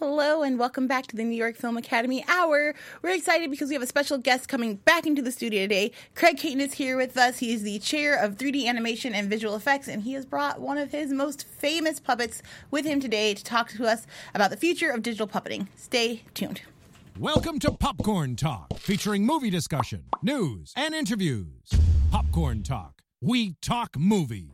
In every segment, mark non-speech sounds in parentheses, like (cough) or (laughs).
Hello and welcome back to the New York Film Academy Hour. We're excited because we have a special guest coming back into the studio today. Craig Caton is here with us. He is the chair of 3D animation and visual effects, and he has brought one of his most famous puppets with him today to talk to us about the future of digital puppeting. Stay tuned. Welcome to Popcorn Talk, featuring movie discussion, news, and interviews. Popcorn Talk. We talk movies.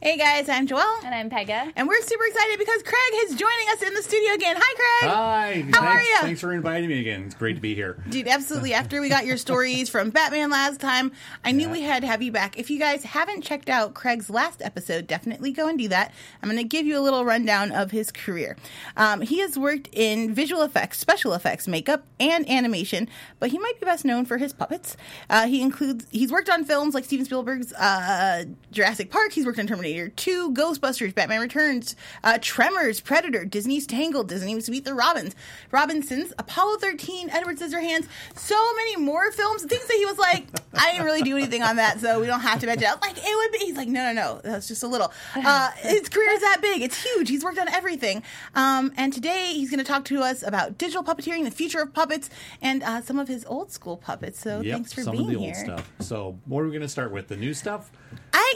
Hey guys, I'm Joelle. And I'm Pega. And we're super excited because Craig is joining us in the studio again. Hi, Craig. Hi. How thanks, are you? Thanks for inviting me again. It's great to be here. Dude, absolutely. After we got your stories from Batman last time, I knew we had to have you back. If you guys haven't checked out Craig's last episode, definitely go and do that. I'm going to give you a little rundown of his career. Um, he has worked in visual effects, special effects, makeup, and animation, but he might be best known for his puppets. Uh, he includes he's worked on films like Steven Spielberg's uh, Jurassic Park. He's worked on Terminator 2, Ghostbusters, Batman Returns, uh, Tremors, Predator, Disney's Tangled, Disney's Meet the Robins, Robinsons, Apollo 13, Edward Scissorhands, so many more films. Things that he was like, I didn't really do anything on that, so we don't have to mention. it. Like, it would be. He's like, no, no, no, that's just a little. Uh, his career is that big. It's huge. He's worked on everything. Um, and today he's going to talk to us about digital puppeteering, the future of puppets, and uh, some of his old school puppets. So Yep, thanks for being here. some being of the here. old stuff. So, what are we going to start with? The new stuff?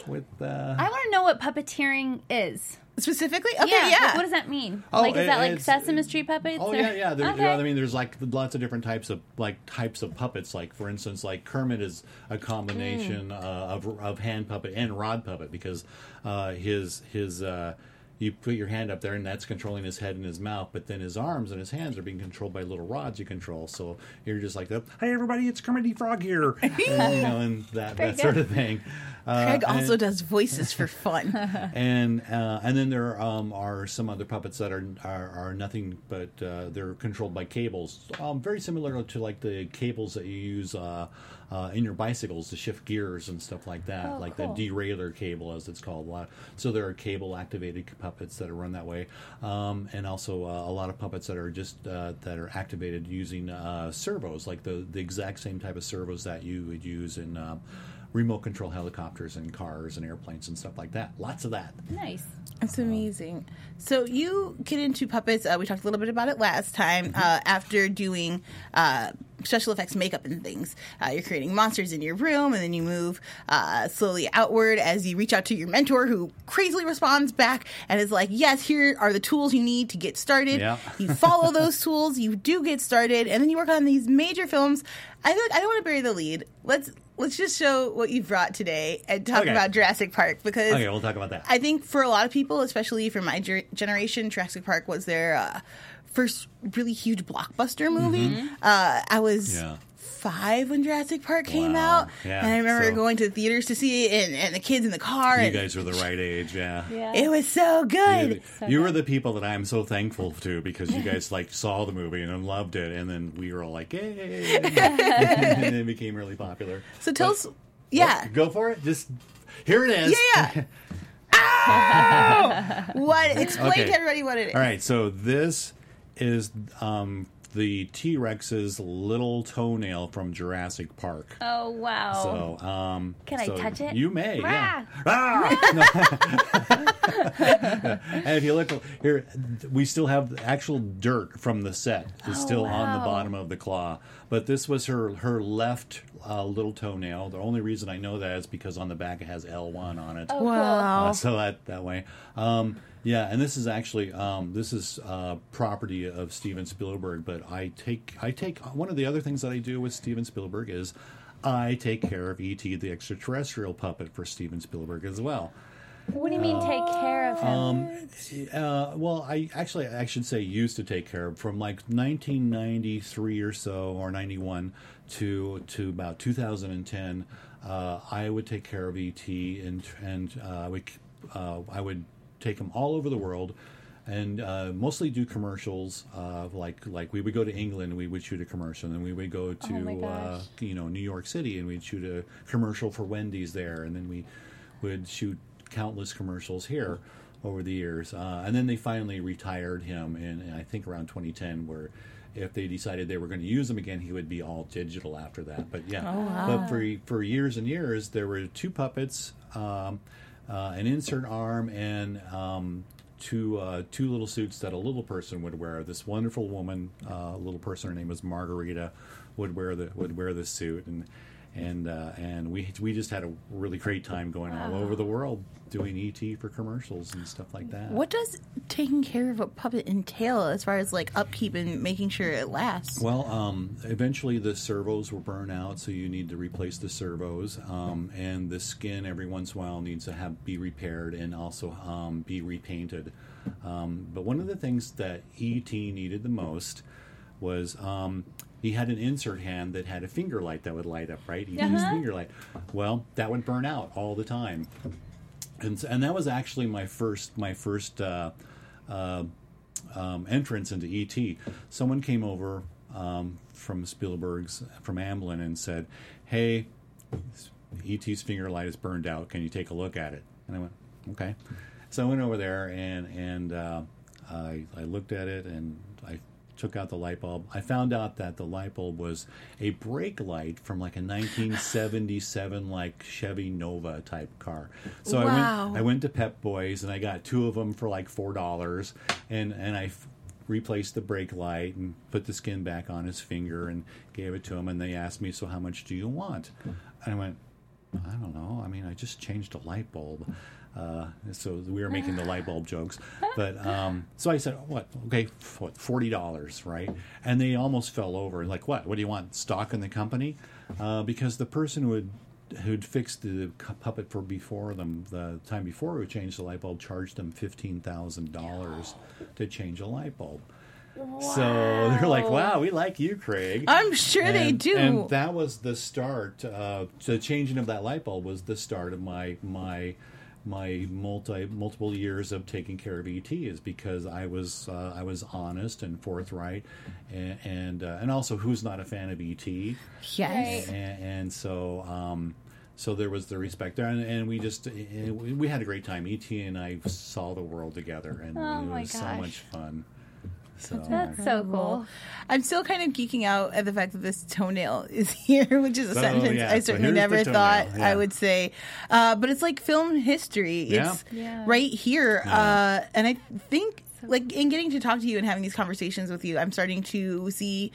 I With uh, I want to know what puppeteering is. specifically, okay, yeah. yeah. What, what does that mean? Oh, like, is it- that like Sesame Street puppets? Oh or- yeah, yeah. There, okay. I mean, there's like lots of different types of like types of puppets. Like for instance, like Kermit is a combination Mm. uh, of of hand puppet and rod puppet because uh, his his uh, you put your hand up there and that's controlling his head and his mouth, but then his arms and his hands are being controlled by little rods you control. So you're just like, hey everybody, it's Kermit the Frog here, (laughs) and, you know, and that that sort of thing. Uh, Craig and- also does voices for fun. (laughs) and uh, and then there um, are some other puppets that are are, are nothing but uh, they're controlled by cables, um, very similar to like the cables that you use uh, in your bicycles to shift gears and stuff like that, Oh, like cool. the derailleur cable as it's called. A lot. So there are cable activated puppets that are run that way, um, and also uh, a lot of puppets that are just uh, that are activated using uh, servos, like the the exact same type of servos that you would use in. Uh, Remote control helicopters and cars and airplanes and stuff like that. Lots of that. nice. That's amazing. So you get into puppets. Uh, we talked a little bit about it last time. Uh, after doing uh, special effects, makeup, and things, uh, you're creating monsters in your room, and then you move uh, slowly outward as you reach out to your mentor, who crazily responds back and is like, "Yes, here are the tools you need to get started." Yeah. (laughs) You follow (laughs) those tools, you do get started, and then you work on these major films. I feel like I don't want to bury the lead. Let's let's just show what you've brought today and talk Okay. about Jurassic Park because Okay, we'll talk about that. I think for a lot of people, especially for my ger- generation, Jurassic Park was their uh, first really huge blockbuster movie. Uh, I was Mm-hmm. Yeah. Five when Jurassic Park came Wow. out, Yeah, and I remember so- going to the theaters to see it, and, and the kids in the car. You and guys were the right age, yeah. Yeah. It was so good. You, So you were the people that I'm so thankful to because you (laughs) guys like saw the movie and loved it, and then we were all like, "Yay!" (laughs) and it became really popular. So tell But- us, yeah, Go for it. Just here it is. Yeah, (laughs) Ow! what? Explain Okay. to everybody what it is. All right, so this is um, the T Rex's little toenail from Jurassic Park. Oh wow. So, um, Can I touch it? You may, yeah. Ah! Ah! No. and if you look here, we still have actual dirt from the set is Oh, still on the bottom of the claw. But this was her her left uh, little toenail. The only reason I know that is because on the back it has L one on it. Oh, cool. Wow. Uh, so that that way. Um, yeah, and this is actually um, this is uh, property of Steven Spielberg. But I take I take one of the other things that I do with Steven Spielberg is I take care of ET the extraterrestrial puppet for Steven Spielberg as well. What do you mean take care of him? Um, uh, well, I actually I should say used to take care of from like 1993 or so or 91 to to about 2010. Uh, I would take care of ET and and uh, we, uh, I would take him all over the world. And uh, mostly do commercials, uh, like like we would go to England, and we would shoot a commercial, and then we would go to Oh uh, you know New York City, and we'd shoot a commercial for Wendy's there, and then we would shoot countless commercials here over the years. Uh, and then they finally retired him in, I think, around 2010, where if they decided they were going to use them again, he would be all digital after that. But yeah, but for for years and years, there were two puppets, um, uh, an insert arm, and um, two uh, two little suits that a little person would wear. This wonderful woman, uh, little person, her name was Margarita, would wear the would wear the suit, and and uh, and we we just had a really great time going all over the world doing ET for commercials and stuff like that. What does taking care of a puppet entail as far as like upkeep and making sure it lasts? Well, um, eventually the servos will burn out, so you need to replace the servos, um, and the skin every once in a while needs to have be repaired and also um, be repainted. Um, but one of the things that ET needed the most was um, he had an insert hand that had a finger light that would light up, right? He used finger light. Well, that would burn out all the time, and and that was actually my first my first. Uh, uh, um, entrance into ET, someone came over um, from Spielberg's from Amblin and said, "Hey, ET's finger light is burned out. Can you take a look at it?" And I went, "Okay." So I went over there and and uh, I, I looked at it and took out the light bulb. I found out that the light bulb was a brake light from like a 1977 like Chevy Nova type car. So I Wow. went I went to Pep Boys and I got two of them for like four dollars, and and I f- replaced the brake light and put the skin back on his finger and gave it to him. And they asked me, "So how much do you want?" And I went, "I don't know. I mean, I just changed a light bulb." Uh, so we were making the light bulb jokes, (laughs) but um, so I said, "What? Okay, what? Forty dollars, right?" And they almost fell over. Like, what? What do you want? Stock in the company? Uh, because the person who had who'd fixed the puppet for before them the time before we changed the light bulb charged them fifteen thousand dollars to change a light bulb. So they're like, "Wow, we like you, Craig." I'm sure they do. And that was the start. Uh, the changing of that light bulb was the start of my my my multi multiple years of taking care of ET is because I was uh, I was honest and forthright, and and, uh, and also who's not a fan of ET, yes. and, and so. Um, so there was the respect there, and, and we just and we, we had a great time. ET and I saw the world together, and Oh it my was so much fun. So That's so cool. I'm still kind of geeking out at the fact that this toenail (laughs) is here, which is a Oh, sentence yeah. I certainly here's the never thought yeah. I would say. Uh, but it's like film history. It's Yeah. right here. Uh, and I think, like, in getting to talk to you and having these conversations with you, I'm starting to see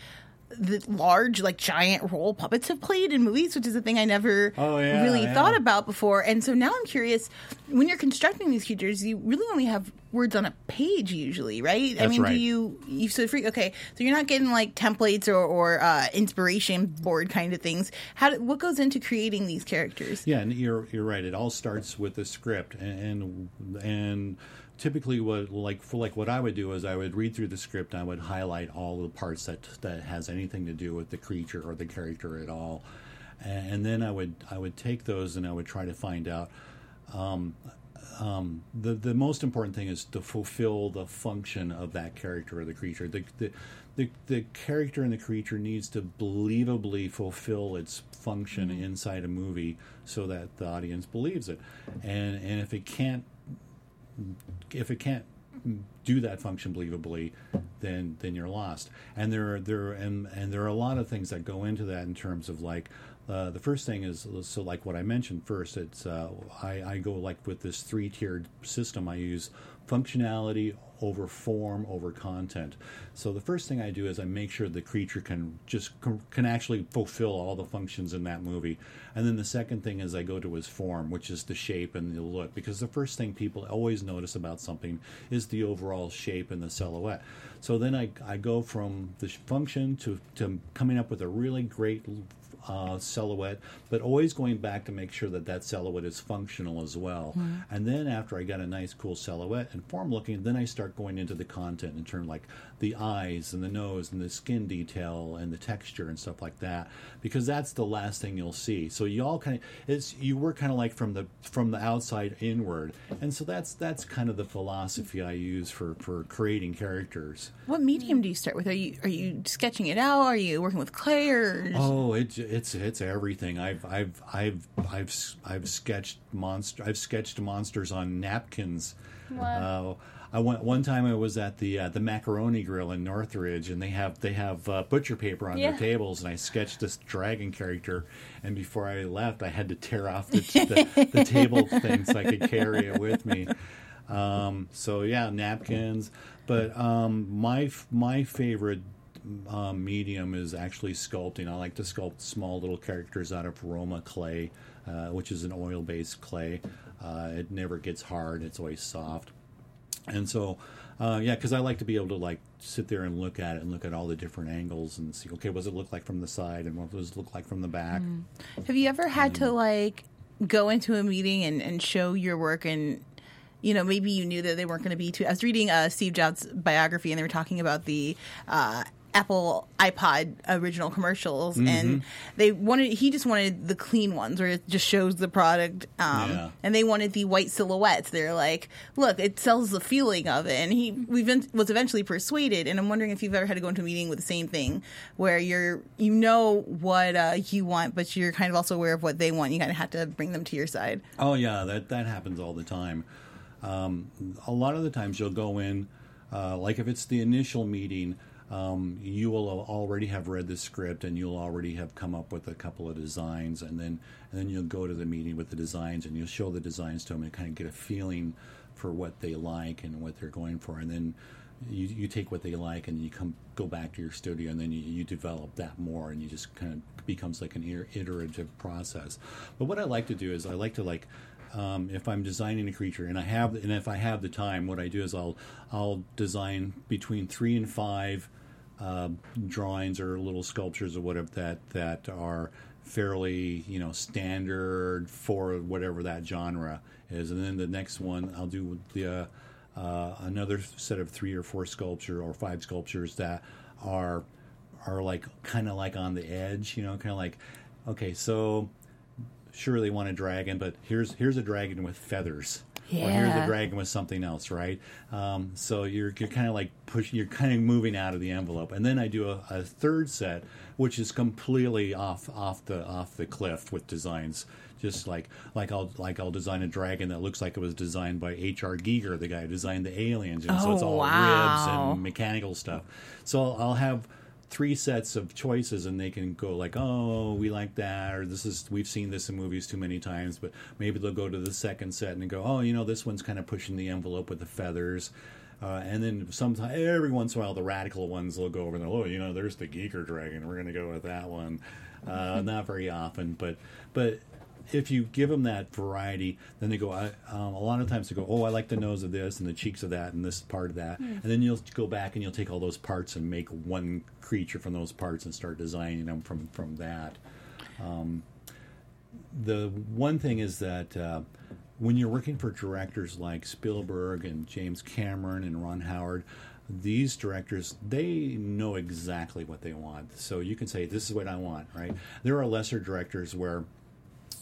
the large, like, giant role puppets have played in movies, which is a thing I never Oh, yeah, really yeah. thought about before. And so now I'm curious when you're constructing these creatures, you really only have words on a page usually, right? I mean, right. do you you so free? Okay, so you're not getting like templates or, or uh, inspiration board kind of things. How do, what goes into creating these characters? Yeah, and you're you're right. It all starts with the script, and and, and typically what like for like what I would do is I would read through the script and I would highlight all the parts that that has anything to do with the creature or the character at all, and, then I would I would take those and I would try to find out. Um, um, the the most important thing is to fulfill the function of that character or the creature. The the the, the character and the creature needs to believably fulfill its function inside a movie so that the audience believes it. And and if it can't if it can't do that function believably, then then you're lost. And there are there and and there are a lot of things that go into that in terms of like uh, the first thing is so like what I mentioned first. It's uh, I, I go like with this three tiered system. I use functionality over form over content. So the first thing I do is I make sure the creature can just can actually fulfill all the functions in that movie. And then the second thing is I go to his form, which is the shape and the look, because the first thing people always notice about something is the overall shape and the silhouette. So then I, I go from the function to, to coming up with a really great uh, silhouette, but always going back to make sure that that silhouette is functional as well. And then after I got a nice, cool silhouette and form looking, then I start going into the content in terms like the eyes and the nose and the skin detail and the texture and stuff like that, because that's the last thing you'll see. So you all kind of it's you work kind of like from the from the outside inward, and so that's that's kind of the philosophy I use for for creating characters. What medium do you start with? Are you are you sketching it out? Are you working with clay or? Oh, it's it's it's everything. I've I've I've I've I've sketched monster. I've sketched monsters on napkins. Uh, I went one time. I was at the uh, the macaroni grill in Northridge, and they have they have uh, butcher paper on Yeah. their tables, and I sketched this dragon character. And before I left, I had to tear off the (laughs) the, the table thing so I could carry it with me. Um, so yeah, napkins. But um, my my favorite um, medium is actually sculpting. I like to sculpt small little characters out of Roma clay, uh, which is an oil based clay. Uh, it never gets hard; it's always soft. And so, uh, yeah, because I like to be able to like sit there and look at it and look at all the different angles and see, okay, what does it look like from the side and what does it look like from the back? Have you ever had to like go into a meeting and, and show your work and you know maybe you knew that they weren't going to be too I was reading uh, Steve Jobs biography and they were talking about the uh, Apple iPod original commercials and they wanted he just wanted the clean ones where it just shows the product um, Yeah. and they wanted the white silhouettes. They're like look it sells the feeling of it. And he we event- was eventually persuaded and I'm wondering if you've ever had to go into a meeting with the same thing where you're you know what uh, you want but you're kind of also aware of what they want. You kind of have to bring them to your side. Oh yeah, that that happens all the time. Um, a lot of the times you'll go in, uh, like if it's the initial meeting, um, you will already have read the script and you'll already have come up with a couple of designs, and then and then you'll go to the meeting with the designs and you'll show the designs to them and kind of get a feeling for what they like and what they're going for, and then. You, you take what they like and you come go back to your studio and then you, you develop that more and you just kind of becomes like an iterative process. But what I like to do is I like to like um, if I'm designing a creature and I have and if I have the time, what I do is I'll I'll design between three and five uh, drawings or little sculptures or whatever that that are fairly you know standard for whatever that genre is, and then the next one I'll do the uh, uh, another set of three or four sculpture or five sculptures that are are like kind of like on the edge, you know, kind of like okay, so sure they want a dragon, but here's here's a dragon with feathers. Or here's a dragon with something else, right? Um, so you're you're kind of like pushing, you're kind of moving out of the envelope, and then I do a, a third set, which is completely off off the off the cliff with designs. Just like like I'll like I'll design a dragon that looks like it was designed by H.R. Giger, the guy who designed the aliens, and so it's Oh, all wow. ribs and mechanical stuff. So I'll have three sets of choices and they can go like oh we like that or this is we've seen this in movies too many times but maybe they'll go to the second set and go oh you know this one's kind of pushing the envelope with the feathers uh, and then sometimes every once in a while the radical ones will go over and oh you know there's the Giger dragon we're going to go with that one uh, not very often but but if you give them that variety, then they go. I, um, a lot of times they go, "Oh, I like the nose of this and the cheeks of that and this part of that," and then you'll go back and you'll take all those parts and make one creature from those parts and start designing them from from that. Um, the one thing is that uh, when you're working for directors like Spielberg and James Cameron and Ron Howard, these directors they know exactly what they want. So you can say, "This is what I want." Right? There are lesser directors where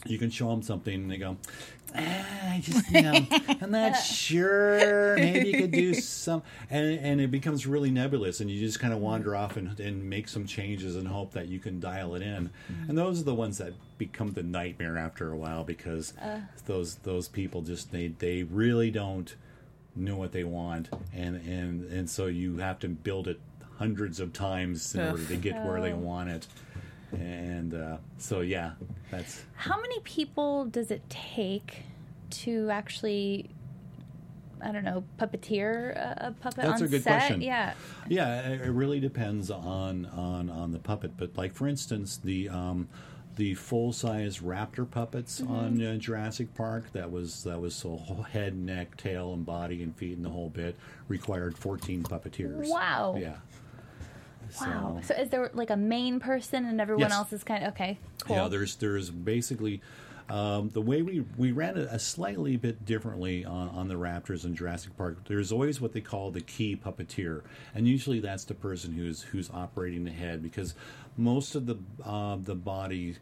you can show them something and they go, ah, I just, you know, (laughs) I'm not sure. Maybe you could do some, and and it becomes really nebulous, and you just kind of wander off and, and make some changes and hope that you can dial it in. And those are the ones that become the nightmare after a while because those those people just they they really don't know what they want, and and and so you have to build it hundreds of times in order to get where they want it. And uh, so, yeah, that's How many people does it take to actually, I don't know, puppeteer a, puppet That's on a good set? question. Yeah. Yeah, it really depends on on on the puppet. But like for instance, the um, the full size raptor puppets Mm-hmm. on uh, Jurassic Park that was that was so head, neck, tail, and body and feet and the whole bit required fourteen puppeteers. Wow. Yeah. Wow. So- So is there like a main person and everyone Yes. else is kind of okay? Cool. Yeah, there's there's basically um, the way we we ran it a slightly bit differently on, on the Raptors in Jurassic Park. There's always what they call the key puppeteer, and usually that's the person who's who's operating the head because most of the uh, the body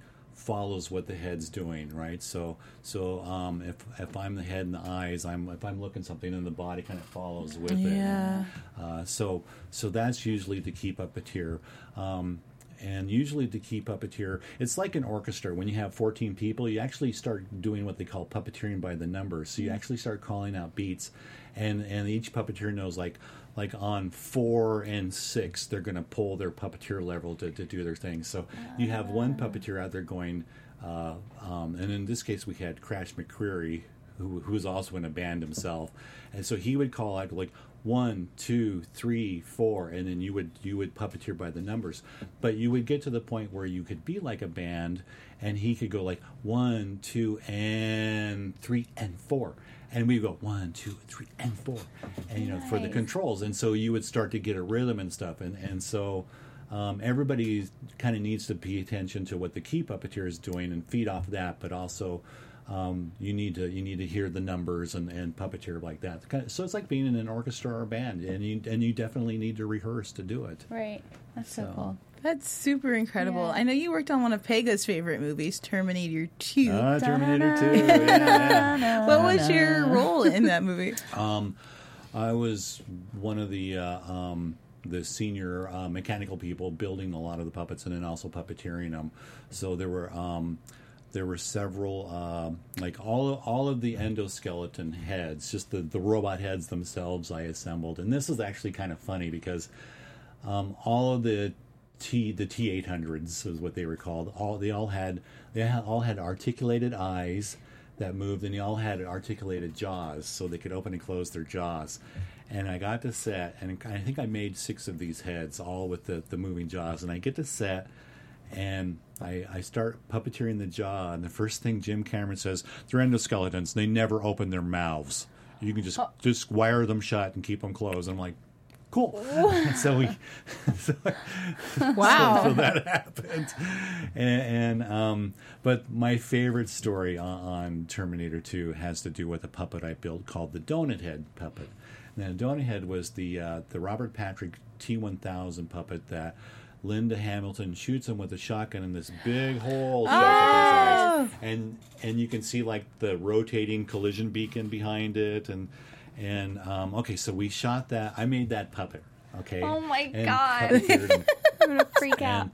follows what the head's doing, right? So so um, if if I'm the head and the eyes, I'm if I'm looking something, then the body kind of follows with Yeah. it. Uh, so so that's usually to the key puppeteer. Um, and usually to keep puppeteer, it's like an orchestra. When you have 14 people, you actually start doing what they call puppeteering by the numbers. So you actually start calling out beats, and and each puppeteer knows like like on four and six, they're going to pull their puppeteer level to, to do their thing. So you have one puppeteer out there going, uh, um, and in this case, we had Crash McCreery, who who was also in a band himself, and so he would call out like one, two, three, four, and then you would you would puppeteer by the numbers. But you would get to the point where you could be like a band, and he could go like one, two, and three, and four. And we go one, two, three, and four, and you know for the controls. And so you would start to get a rhythm and stuff. And and so um, everybody kind of needs to pay attention to what the key puppeteer is doing and feed off that. But also, um, you need to you need to hear the numbers and, and puppeteer like that. So it's like being in an orchestra or a band, and you and you definitely need to rehearse to do it. Right. That's so, So- cool. That's super incredible. Yeah. I know you worked on one of Pega's favorite movies, Terminator 2. Ah, Terminator Two. (laughs) yeah. what was your role in that movie? (laughs) I was one of the uh, um, the senior uh, mechanical people building a lot of the puppets and then also puppeteering them. So there were um, there were several uh, like all all of the endoskeleton heads, just the the robot heads themselves. I assembled, and this is actually kind of funny because um, all of the T the T eight hundreds is what they were called. All they all had they all had articulated eyes that moved, and they all had articulated jaws, so they could open and close their jaws. And I got to set, and I think I made six of these heads, all with the the moving jaws. And I get to set, and I, I start puppeteering the jaw, and the first thing Jim Cameron says, "They're endoskeletons. They never open their mouths. You can just just wire them shut and keep them closed." I'm like, "Cool." (laughs) so we, (laughs) (laughs) so, Wow. so that happened. And, and um, but my favorite story on, on Terminator 2 has to do with a puppet I built called the Donut Head puppet. Now, the Donut Head was the uh, the Robert Patrick T1000 puppet that. Linda Hamilton shoots him with a shotgun in this big hole, shows up his eyes. and and you can see like the rotating collision beacon behind it, and and um, okay, so we shot that. I made that puppet. Okay. Oh my and God. puppeteered. (laughs) I'm gonna freak out.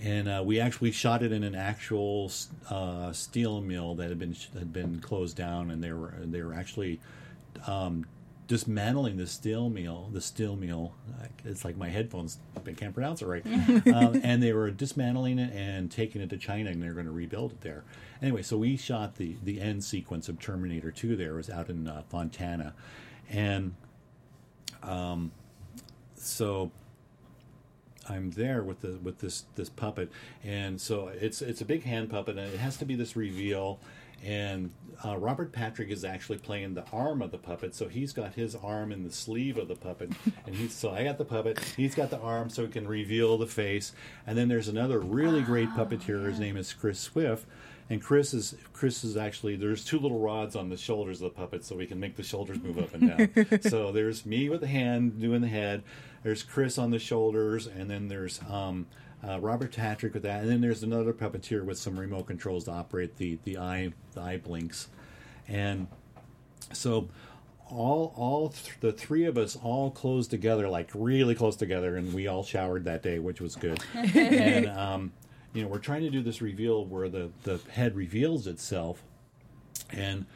and and uh, we actually shot it in an actual uh, steel mill that had been had been closed down, and they were they were actually um, dismantling the steel mill. The steel mill, it's like my headphones, I can't pronounce it right. (laughs) um, and they were dismantling it and taking it to China, and they're going to rebuild it there. Anyway, so we shot the the end sequence of Terminator Two. There it was out in uh, Fontana, and um, so I'm there with the with this this puppet, and so it's it's a big hand puppet, and it has to be this reveal. And uh, Robert Patrick is actually playing the arm of the puppet, so he's got his arm in the sleeve of the puppet, (laughs) and he's so I got the puppet, he's got the arm, so he can reveal the face. And then there's another really great puppeteer. His name is Chris Swift, and Chris is Chris is actually there's two little rods on the shoulders of the puppet, so we can make the shoulders move up and down. (laughs) so there's me with the hand doing the head. There's Chris on the shoulders, and then there's um, uh, Robert Patrick with that, and then there's another puppeteer with some remote controls to operate the the eye the eye blinks, and so all all th- the three of us all closed together like really close together and we all showered that day which was good. (laughs) And um, you know we're trying to do this reveal where the the head reveals itself. And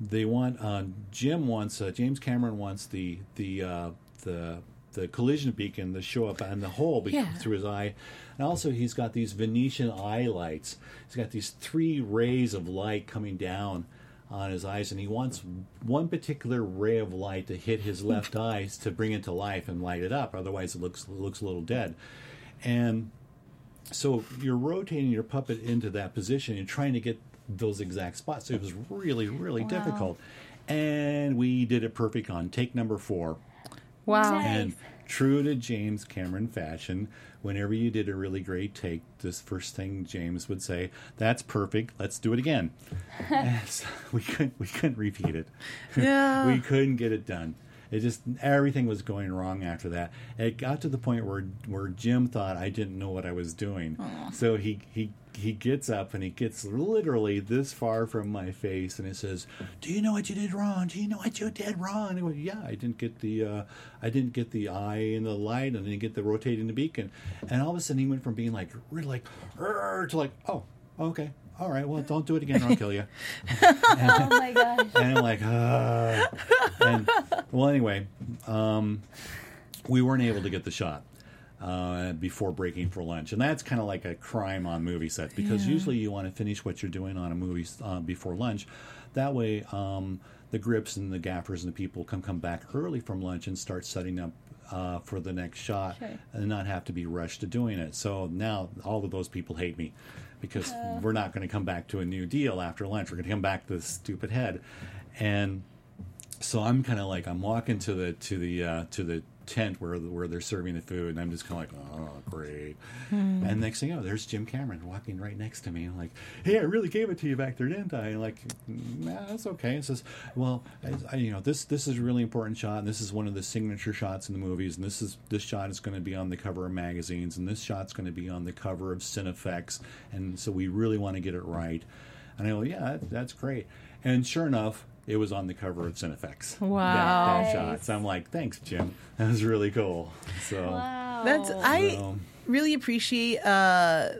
they want uh, Jim wants uh, James Cameron wants the the uh, the the collision beacon the show up on the hole be- Yeah. through his eye, and also he's got these Venetian eye lights. He's got these three rays of light coming down on his eyes, and he wants one particular ray of light to hit his left (laughs) eye to bring it to life and light it up. Otherwise, it looks looks a little dead, and so you're rotating your puppet into that position and trying to get those exact spots. So it was really, really difficult. And we did it perfect on take number four. Wow. Nice. And true to James Cameron fashion, whenever you did a really great take, this first thing James would say, "That's perfect. Let's do it again." (laughs) so we couldn't we couldn't repeat it. Yeah. (laughs) we couldn't get it done. It just everything was going wrong after that. It got to the point where where Jim thought I didn't know what I was doing. So he he he gets up and he gets literally this far from my face and he says, "Do you know what you did wrong? Do you know what you did wrong?" And I go, "Yeah, I didn't get the uh, I didn't get the eye in the light. I didn't get the rotating the beacon." And all of a sudden he went from being like really like to like, "Oh, okay." All right, well, don't do it again or I'll kill you. (laughs) Oh my gosh. And I'm like. And well, anyway, um, we weren't able to get the shot. uh, before breaking for lunch, and that's kind of like a crime on movie sets because usually you want to finish what you're doing on a movie uh, before lunch. That way, um, the grips and the gaffers and the people can come back early from lunch and start setting up uh, for the next shot Sure. and not have to be rushed to doing it. So now all of those people hate me because we're not going to come back to a new deal after lunch. We're going to come back to this stupid head, and so I'm kind of like I'm walking to the to the uh, to the tent where where they're serving the food, and I'm just kind of like, oh great. Hmm. And next thing you know, there's Jim Cameron walking right next to me. Like, hey, I really gave it to you back there, didn't I? And like, nah, that's okay. It says, well, I, you know, this this is a really important shot, and this is one of the signature shots in the movies, and this is this shot is going to be on the cover of magazines, and this shot's going to be on the cover of Cinefex, and so we really want to get it right. And I go, yeah, that, that's great. And sure enough, it was on the cover of Cinefex. (laughs) Wow. That, that shot. So I'm like, thanks, Jim. That was really cool. So, Wow. That's I so, really appreciate uh,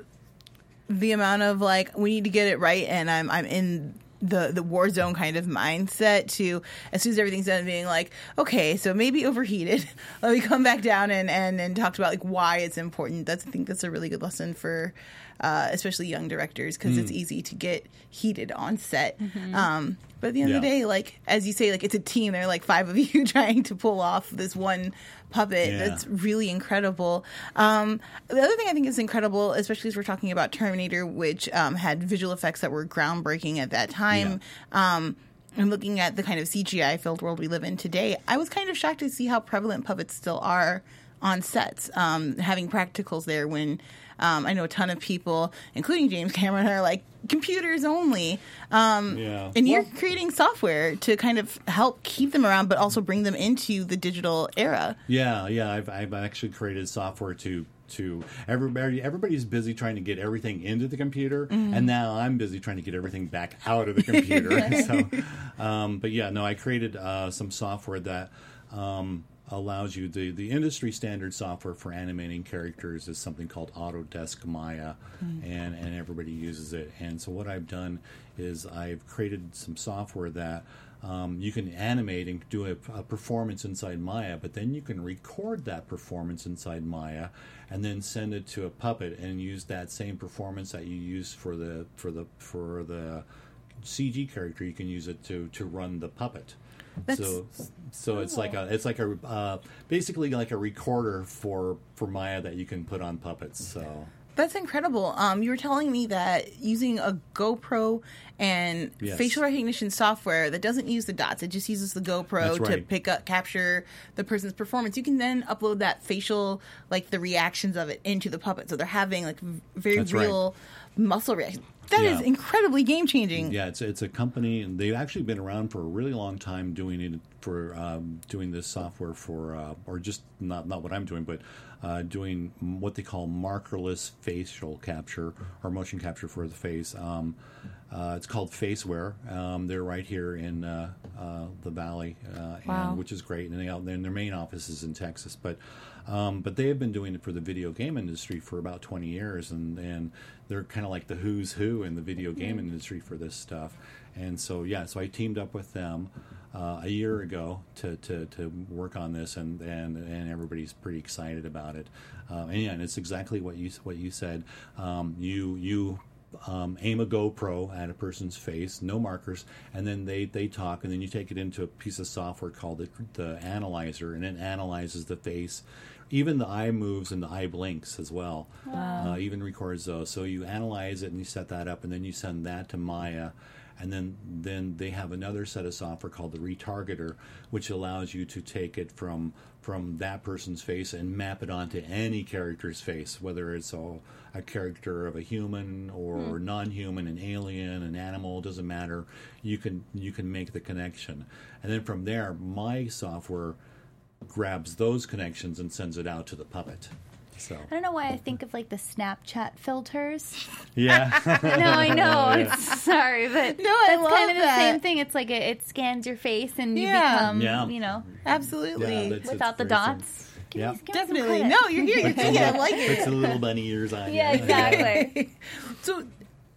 the amount of like we need to get it right, and I'm I'm in the the war zone kind of mindset to as soon as everything's done being like okay so maybe overheated (laughs) let me come back down and and and talk about like why it's important that's i think that's a really good lesson for uh, especially young directors because it's easy to get heated on set. Um, but at the end of the day like as you say like it's a team. There are like five of (laughs) you trying to pull off this one puppet. Yeah. that's really incredible. Um, the other thing I think is incredible, especially as we're talking about Terminator, which um, had visual effects that were groundbreaking at that time. Um, and looking at the kind of CGI filled world we live in today, I was kind of shocked to see how prevalent puppets still are on sets, um, having practicals there when um, I know a ton of people, including James Cameron, are like computers only. Um, Yeah. And you're Well- creating software to kind of help keep them around, but also bring them into the digital era. Yeah, yeah. I've I've actually created software to to everybody. Everybody's busy trying to get everything into the computer, and now I'm busy trying to get everything back out of the computer. (laughs) (laughs) so, um, but yeah, no, I created uh, some software that. Um, allows you the the industry standard software for animating characters is something called Autodesk Maya and and everybody uses it and so what I've done is I've created some software that um, you can animate and do a, a performance inside Maya, but then you can record that performance inside Maya, and then send it to a puppet and use that same performance that you use for the for the for the CG character. You can use it to to run the puppet. That's- so so it's like a it's like a uh, basically like a recorder for for Maya that you can put on puppets. So That's incredible. Um, you were telling me that using a GoPro and Yes. facial recognition software that doesn't use the dots, it just uses the GoPro That's to pick up, capture the person's performance. You can then upload that facial, like the reactions of it, into the puppet. So they're having like very That's right. Muscle reaction. That is Yeah. incredibly game changing. Yeah, it's it's a company, and they've actually been around for a really long time doing it for um, doing this software for, uh, or just not not what I'm doing, but uh, doing what they call markerless facial capture or motion capture for the face. Um, uh, it's called Faceware. Um, they're right here in uh, uh, the Valley, uh, Wow. and which is great. And they and their main office is in Texas, but um, but they have been doing it for the video game industry for about 20 years, and and they're kind of like the who's who in the video game industry for this stuff. And so yeah, so I teamed up with them uh, a year ago to, to, to work on this, and, and and everybody's pretty excited about it. Uh, and yeah, and it's exactly what you what you said. Um, you you um, aim a GoPro at a person's face, no markers, and then they, they talk, and then you take it into a piece of software called the, the analyzer, and it analyzes the face, even the eye moves and the eye blinks as well. Uh, even records those. So you analyze it and you set that up, and then you send that to Maya. And then, then they have another set of software called the retargeter, which allows you to take it from from that person's face and map it onto any character's face, whether it's a, a character of a human or non-human, an alien, an animal, doesn't matter. You can you can make the connection, and then from there, my software grabs those connections and sends it out to the puppet. So I don't know why I think of like the Snapchat filters. yeah, (laughs) no, I know. (laughs) It's, sorry, but No, I that's love kind of the same thing. It's like it, it scans your face and you Yeah. become, Yeah. you know, Absolutely. Yeah, that's- without the dots. Give Yeah. me- give me some Definitely. No, you're here. You're thinking. I like (laughs) it. puts a little bunny ears on. Yeah, you. exactly. so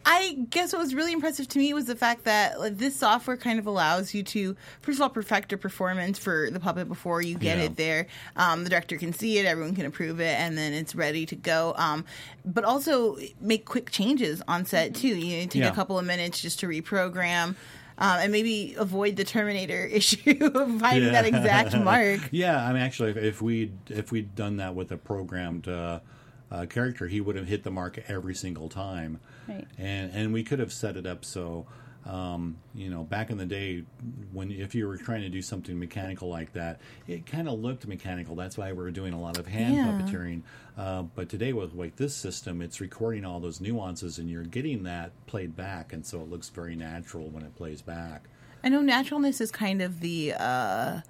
I guess what was really impressive to me was the fact that like, this software kind of allows you to, first of all, perfect a performance for the puppet before you get Yeah. it there. Um, the director can see it, everyone can approve it, and then it's ready to go. Um, but also make quick changes on set too. You know, take Yeah. a couple of minutes just to reprogram. Um, and maybe avoid the Terminator (laughs) issue of finding that exact mark. (laughs) Yeah, I mean, actually, if, if we if we'd done that with a programmed uh, uh, character, he would have hit the mark every single time, Right. and and we could have set it up so. Um, you know, back in the day, when if you were trying to do something mechanical like that, it kind of looked mechanical. That's why we were doing a lot of hand Yeah. puppeteering. Uh, but today, with like this system, it's recording all those nuances, and you're getting that played back, and so it looks very natural when it plays back. I know naturalness is kind of the uh,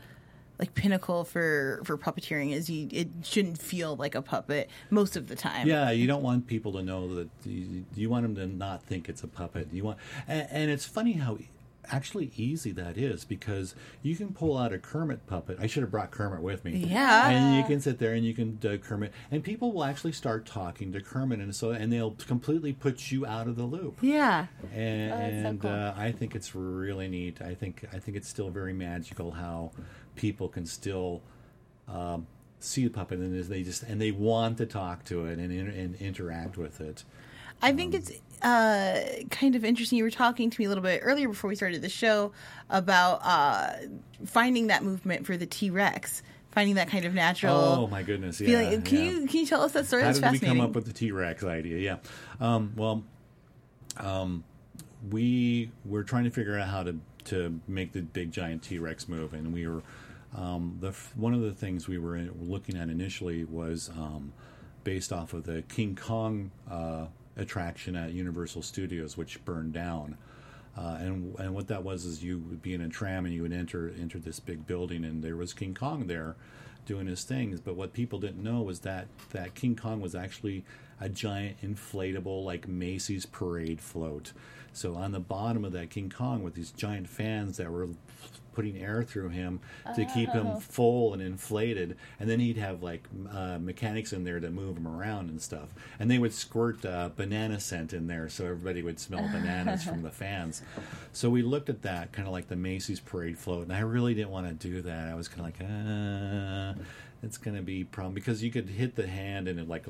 like pinnacle for for puppeteering. Is you it shouldn't feel like a puppet most of the time. Yeah, you don't want people to know that you, you want them to not think it's a puppet. You want, and, and it's funny how actually easy that is because you can pull out a Kermit puppet. I should have brought Kermit with me. Yeah. and you can sit there and you can uh, Kermit, and people will actually start talking to Kermit, and so and they'll completely put you out of the loop. Yeah. And, Oh, that's so cool. uh, I think it's really neat. I think I think it's still very magical how people can still um, see the puppet and they just and they want to talk to it and, and interact with it. I think it's uh, kind of interesting. You were talking to me a little bit earlier before we started the show about uh, finding that movement for the T Rex, finding that kind of natural. Oh my goodness! Yeah, feeling. Can yeah. you can you tell us that story? How That's did we come up with the T Rex idea? Yeah. Um, well, um, we were trying to figure out how to to make the big giant T Rex move, and we were um, the one of the things we were in, looking at initially was um, based off of the King Kong uh, attraction at Universal Studios, which burned down. Uh, and and what that was is you would be in a tram and you would enter enter this big building and there was King Kong there doing his things. But what people didn't know was that that King Kong was actually a giant inflatable like Macy's parade float. So on the bottom of that King Kong with these giant fans that were putting air through him to keep him full and inflated, and then he'd have like uh, mechanics in there to move him around and stuff, and they would squirt uh, banana scent in there so everybody would smell bananas from the fans. So we looked at that kind of like the Macy's parade float, and I really didn't want to do that. I was kind of like, uh, it's going to be problem because you could hit the hand and it like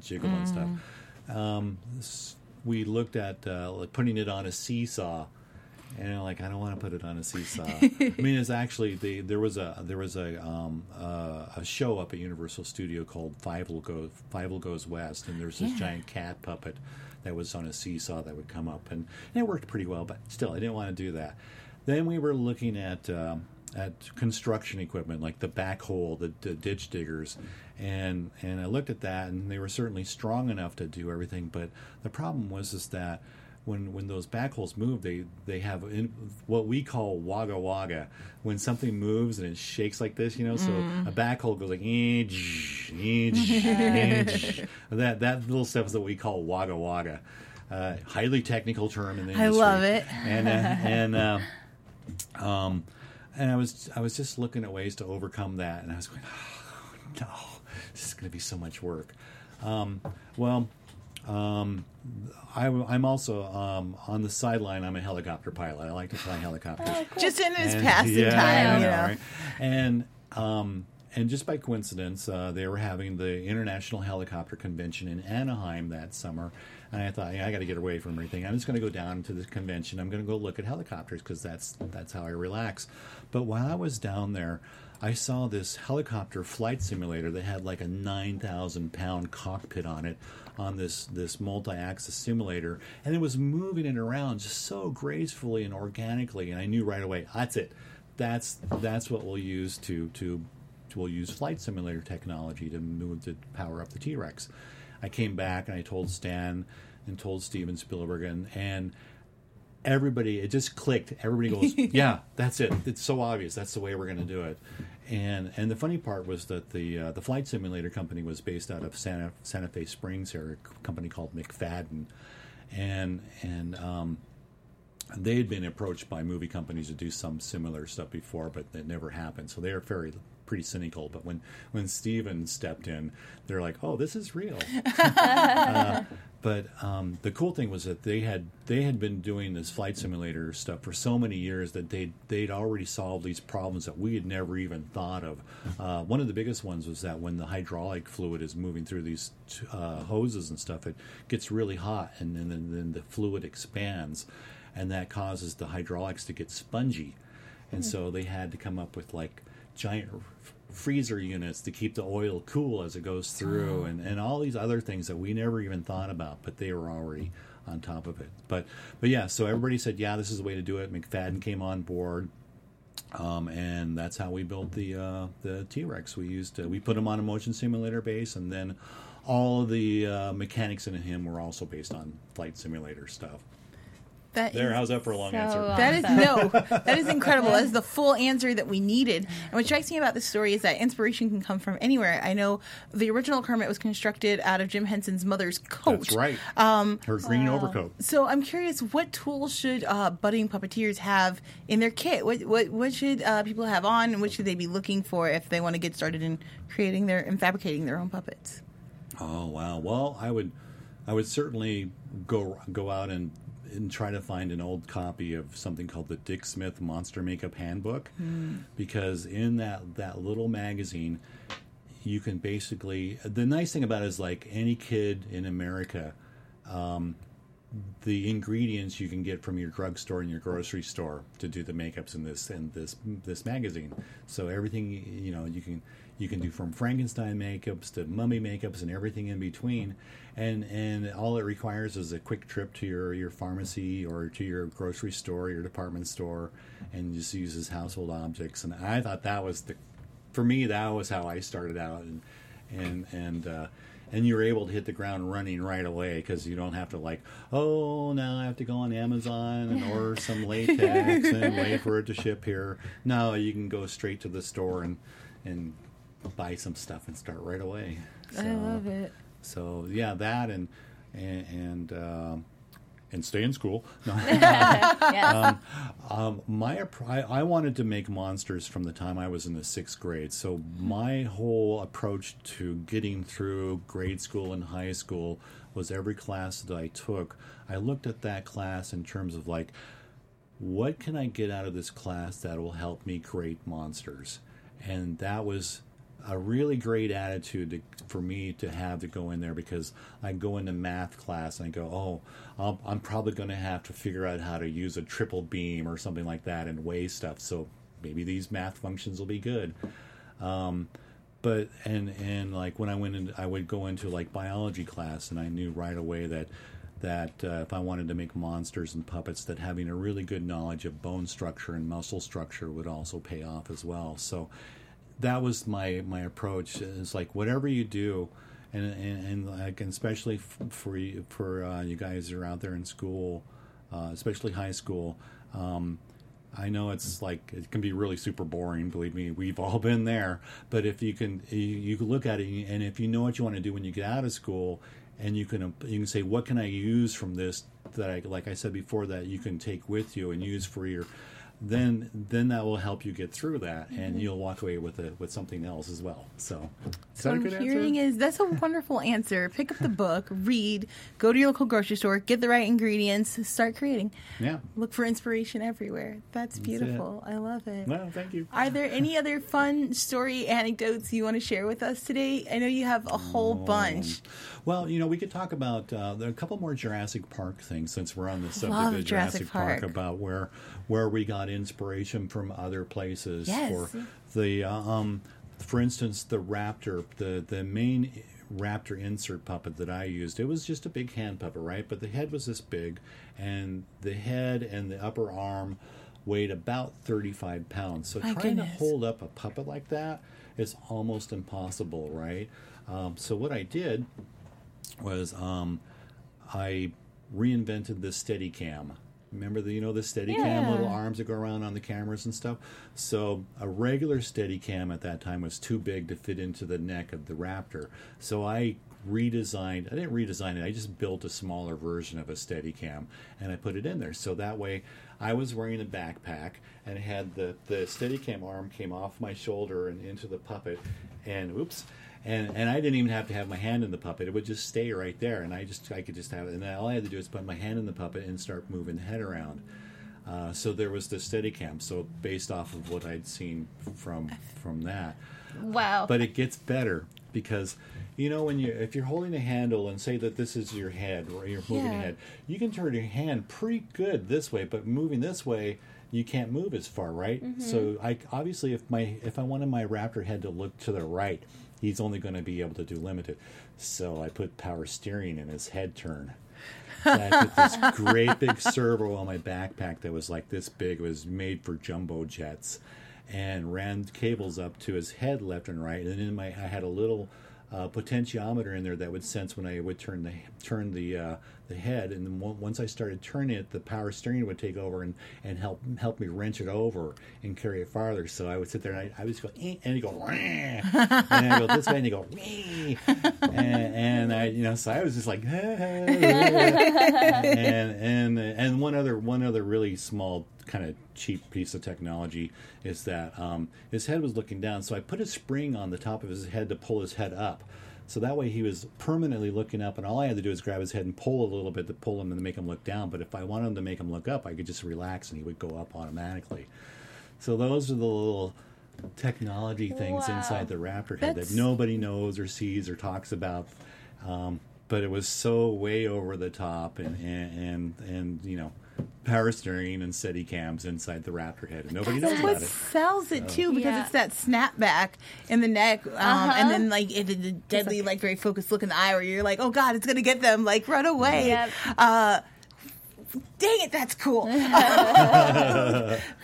jiggle and stuff. Um, s- we looked at uh, like putting it on a seesaw and I'm like I don't want to put it on a seesaw. (laughs) I mean, it's actually the there was a there was a um, uh, a show up at Universal Studio called Fievel Go Fievel Goes West, and there's this giant cat puppet that was on a seesaw that would come up, and, and it worked pretty well. But still, I didn't want to do that. Then we were looking at um, at construction equipment like the backhoe, the, the ditch diggers, and and I looked at that, and they were certainly strong enough to do everything. But the problem was is that when when those backhoes move, they they have in, what we call wagga wagga. When something moves and it shakes like this, you know, so a backhoe goes like "Eej, eej, eej." that that little stuff is what we call wagga wagga. Uh, highly technical term in the industry. I love it. And uh, (laughs) and uh, um, and I was I was just looking at ways to overcome that, and I was going, oh, no, this is going to be so much work. Um, well, um, I, am also um, on the sideline. I'm a helicopter pilot. I like to fly helicopters. Just in his And- passing yeah, time, know, know. right? And um, and just by coincidence, uh, they were having the International Helicopter Convention in Anaheim that summer. And I thought, yeah, I got to get away from everything. I'm just going to go down to the convention. I'm going to go look at helicopters because that's that's how I relax. But while I was down there, I saw this helicopter flight simulator that had like a 9,000 pound cockpit on it on this this multi-axis simulator, and it was moving it around just so gracefully and organically. And I knew right away, that's it. That's that's what we'll use to to we'll use flight simulator technology to move to power up the T Rex. I came back and I told Stan and told Steven Spielberg and and everybody it just clicked. Everybody goes, (laughs) yeah, that's it. It's so obvious. That's the way we're going to do it. And and the funny part was that the uh, the flight simulator company was based out of Santa Santa Fe Springs, here, a company called McFadden, and and um, they had been approached by movie companies to do some similar stuff before, but it never happened. So they are very pretty cynical. But when when Steven stepped in, they're like, "Oh, this is real." (laughs) uh, But um, the cool thing was that they had they had been doing this flight simulator stuff for so many years that they they'd already solved these problems that we had never even thought of. Uh, one of the biggest ones was that when the hydraulic fluid is moving through these uh, hoses and stuff, it gets really hot, and then, then, then the fluid expands, and that causes the hydraulics to get spongy, and so they had to come up with like giant freezer units to keep the oil cool as it goes through and, and all these other things that we never even thought about but they were already on top of it but but yeah so everybody said yeah this is the way to do it mcfadden came on board um, and that's how we built the uh, the T-Rex. We used uh, we put him on a motion simulator base, and then all of the uh, mechanics in him were also based on flight simulator stuff. That There, is- how's that for a long So, answer? uh, That is no, that is incredible. That is the full answer that we needed. And what strikes me about this story is that inspiration can come from anywhere. I know the original Kermit was constructed out of Jim Henson's mother's coat. That's right. Um, Her green overcoat. So I'm curious, what tools should uh, budding puppeteers have in their kit? What what what should uh, people have on, and what should they be looking for if they want to get started in creating their and fabricating their own puppets? Oh wow! Well, I would, I would certainly go go out and and try to find an old copy of something called the Dick Smith Monster Makeup Handbook, because in that that little magazine, you can basically. The nice thing about it is like any kid in America. Um, the ingredients you can get from your drugstore and your grocery store to do the makeups in this in this this magazine. So everything you know you can you can do from Frankenstein makeups to mummy makeups and everything in between, and and all it requires is a quick trip to your your pharmacy or to your grocery store, your department store, and just uses household objects. And I thought that was the for me that was how I started out and and and uh, and you're able to hit the ground running right away because you don't have to like oh now I have to go on Amazon and order some (laughs) latex and wait for it to ship here. No, you can go straight to the store and and buy some stuff and start right away. I love it. So yeah, that and and and, um and stay in school. (laughs) No. (laughs) yes. Um, my I, I wanted to make monsters from the time I was in the sixth grade. So my whole approach to getting through grade school and high school was every class that I took. I looked at that class in terms of like, what can I get out of this class that will help me create monsters? And that was a really great attitude to, for me to have to go in there because I go into math class and I go, oh, I'll, I'm probably going to have to figure out how to use a triple beam or something like that and weigh stuff. So maybe these math functions will be good. Um, but and and like when I went in, I would go into like biology class, and I knew right away that that uh, if I wanted to make monsters and puppets, that having a really good knowledge of bone structure and muscle structure would also pay off as well. So that was my my approach. It's like whatever you do, and and, and like especially for you, for uh, you guys who are out there in school, uh, especially high school. Um, I know it's like it can be really super boring. Believe me, we've all been there. But if you can, you, you can look at it, and if you know what you want to do when you get out of school, and you can you can say, what can I use from this that I like I said before that you can take with you and use for your, then then that will help you get through that, and mm-hmm. you'll walk away with it with something else as well. So, is what good I'm hearing answer? is that's a wonderful answer. Pick up the book, read, go to your local grocery store, get the right ingredients, start creating. yeah. Look for inspiration everywhere. That's beautiful. I love it. Well, thank you. Are there any other fun story anecdotes you want to share with us today? I know you have a whole um, bunch. Well, you know, we could talk about uh, there are a couple more Jurassic Park things since we're on the subject Love of Jurassic Jurassic Park. Park. about where where we got inspiration from other places Yes. for the uh, um, for instance the raptor the the main raptor insert puppet that I used it was just a big hand puppet right but the head was this big and the head and the upper arm weighed about 35 pounds so My trying to hold up a puppet like that is almost impossible right um, so what I did was um, I reinvented the Steadicam. Remember the you know the Steadicam Yeah. little arms that go around on the cameras and stuff. So a regular Steadicam at that time was too big to fit into the neck of the Raptor. So I redesigned. I didn't redesign it. I just built a smaller version of a Steadicam and I put it in there. So that way, I was wearing a backpack and had the the Steadicam arm came off my shoulder and into the puppet, and oops, and and I didn't even have to have my hand in the puppet; it would just stay right there, and I just I could just have it, and then all I had to do is put my hand in the puppet and start moving the head around. Uh, so there was the Steadicam. So based off of what I'd seen from from that, Wow. but it gets better because you know when you if you're holding a handle and say that this is your head or you're moving Yeah. your head you can turn your hand pretty good this way but moving this way you can't move as far right so i obviously if my if i wanted my raptor head to look to the right he's only going to be able to do limited so i put power steering in his head turn so I put this (laughs) great big servo on my backpack that was like this big. It was made for jumbo jets, and ran cables up to his head left and right. And then in my, I had a little uh, potentiometer in there that would sense when I would turn the turn the uh, the head. And then on- once I started turning it, the power steering would take over and, and help help me wrench it over and carry it farther. So I would sit there and I, I would just go eh, and go and I go this way and he'd go (laughs) and, and I you know so I was just like (laughs) (laughs) and and and one other one other really small kind of cheap piece of technology is that um, his head was looking down, so I put a spring on the top of his head to pull his head up. So that way he was permanently looking up, and all I had to do is grab his head and pull a little bit to pull him and make him look down. But if I wanted him to make him look up, I could just relax and he would go up automatically. So those are the little technology things Wow. inside the Raptor head That's- that nobody knows or sees or talks about. Um, but it was so way over the top, and and and, and you know, power steering and steady cams inside the Raptor head, and nobody knows That's about it. sells it too, because Yeah. it's that snapback in the neck, um, Uh-huh. and then like it, the deadly, like, very focused look in the eye, where you're like, "Oh God, it's gonna get them!" Like run away. Yep. Uh, dang it, that's cool. (laughs)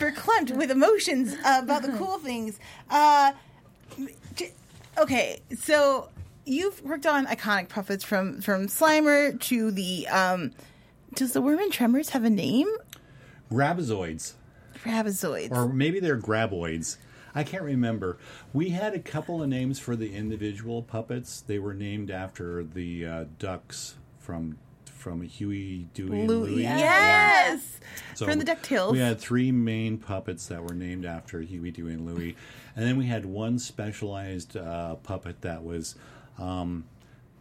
Verklempt with emotions about the cool things. Uh, j- okay, so you've worked on iconic puppets from from Slimer to the. Um, does the Worm and Tremors have a name? Grabozoids, Rabazoids. or maybe they're graboids. I can't remember. We had a couple of names for the individual puppets. They were named after the uh, ducks from from Huey, Dewey, and Louie. Louie. Yes. So From the DuckTales. We had three main puppets that were named after Huey, Dewey, and Louie, and then we had one specialized uh, puppet that was um,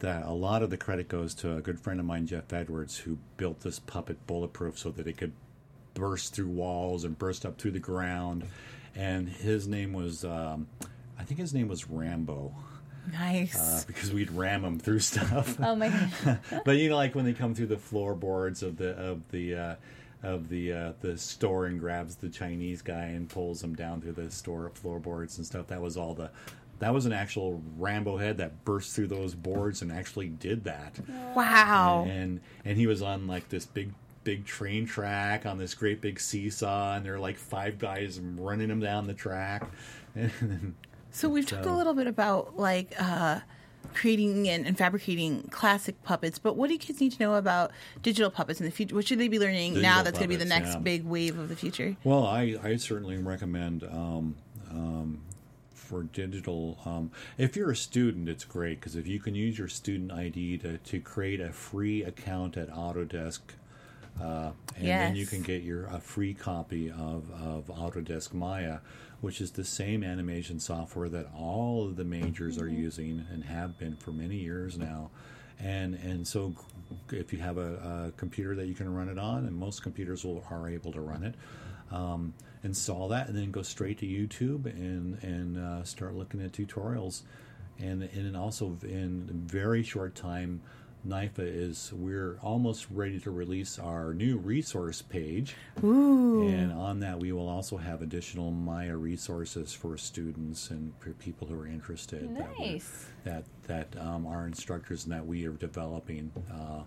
that a lot of the credit goes to a good friend of mine, Jeff Edwards, who built this puppet bulletproof so that it could burst through walls and burst up through the ground. And his name was, um, I think his name was Rambo. Nice. Uh, because we'd ram him through (laughs) stuff oh my god. (laughs) but you know, like when they come through the floorboards of the of the uh, of the uh, the store and grabs the Chinese guy and pulls him down through the store floorboards and stuff. That was all the. That was an actual Rambo head that burst through those boards and actually did that. wow. And and he was on like this big big train track on this great big seesaw, and there were like five guys running him down the track. (laughs) And So we've talked a little bit about like uh, creating and, and fabricating classic puppets, but what do kids need to know about digital puppets in the future? What should they be learning now that's going to be the next yeah. big wave of the future? Well, I, I certainly recommend um, um, for digital. Um, if you're a student, it's great because if you can use your student ID to, to create a free account at Autodesk, uh, and then you can get your a free copy of, of Autodesk Maya, which is the same animation software that all of the majors are using and have been for many years now. And and so, if you have a, a computer that you can run it on, and most computers will, are able to run it, um, saw that, and then go straight to YouTube and and uh, start looking at tutorials. And and also in very short time, NIFA is we're almost ready to release our new resource page. Ooh. And on that, we will also have additional Maya resources for students and for people who are interested. that Nice. That that, um, our instructors and that we are developing. Uh,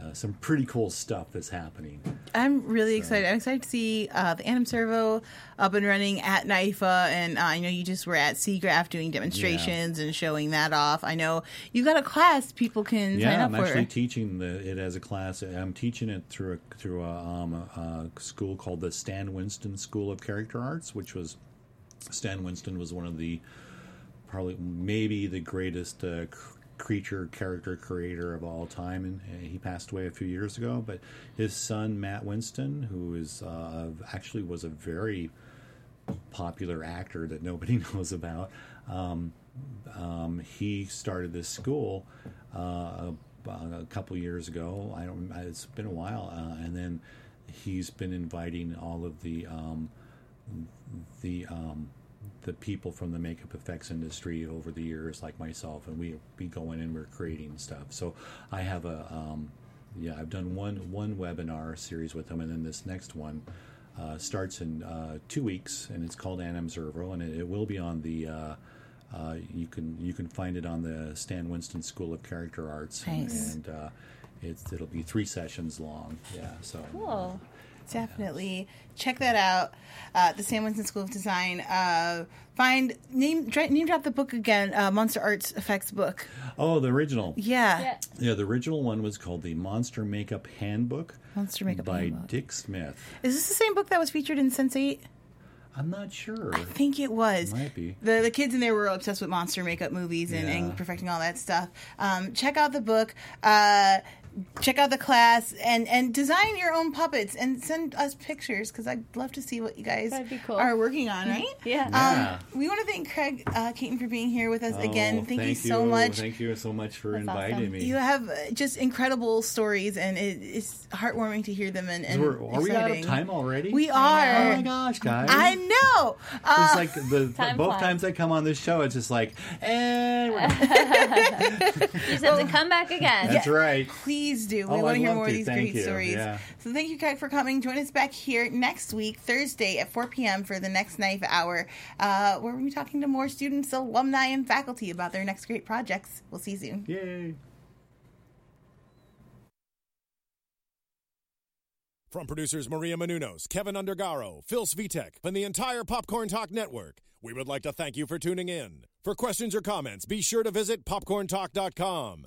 uh, some pretty cool stuff that's happening. I'm really excited. I'm excited to see uh, the Anim Servo up and running at NIFA, and uh, I know you just were at SIGGRAPH doing demonstrations and showing that off. I know you've got a class people can sign Yeah, up I'm for. actually teaching the, it as a class. I'm teaching it through a, through a, um, a, a school called the Stan Winston School of Character Arts, which was Stan Winston was one of the probably maybe the greatest uh, creature character creator of all time, and uh, he passed away a few years ago. But his son Matt Winston, who is uh, actually was a very popular actor that nobody (laughs) knows about. Um, um, he started this school uh, a couple years ago. I don't. It's been a while, uh, and then he's been inviting all of the um, the um, the people from the makeup effects industry over the years, like myself, and we be going and we're creating stuff. So I have a um, yeah, I've done one one webinar series with them, and then this next one uh, starts in uh, two weeks, and it's called Anim Servo, and it, it, will be on the. Uh, uh, you can you can find it on the Stan Winston School of Character Arts, nice. and, and uh, it's it'll be three sessions long. Yeah, so cool. Definitely check that out. Uh, the Stan Winston School of Design. Uh, find name name drop the book again. Uh, Monster Arts Effects book. Oh, the original. Yeah. Yeah. Yeah, the original one was called the Monster Makeup Handbook. Monster Makeup by Handbook. Dick Smith. Is this the same book that was featured in Sense8? I'm not sure. I think it was. Might be. The the kids in there were obsessed with monster makeup movies and, Yeah. and perfecting all that stuff. Um, check out the book. Uh, check out the class and and design your own puppets and send us pictures because I'd love to see what you guys cool. are working on. Right? Yeah. (laughs) Yeah. Um, we want to thank Craig uh, Caton for being here with us again. Oh, Thank, you so much. Thank you so much for That's inviting awesome. me. You have uh, just incredible stories, and it, it's heartwarming to hear them. And, and We're- are we out of time already? We are. Oh my gosh, guys! I know. Uh, It's like the Time both flies. times I come on this show, it's just like, and we're- (laughs) You just have to come back again. that's right. Please do. We Oh, want to hear love more of these Thank great you. stories. Yeah. So thank you, Craig, for coming. Join us back here next week, Thursday at 4 p.m. for the next NIFA Hour, uh, where we'll be talking to more students, alumni, and faculty about their next great projects. We'll see you soon. Yay! From producers Maria Menounos, Kevin Undergaro, Phil Svitek, and the entire Popcorn Talk Network, we would like to thank you for tuning in. For questions or comments, be sure to visit popcorntalk.com.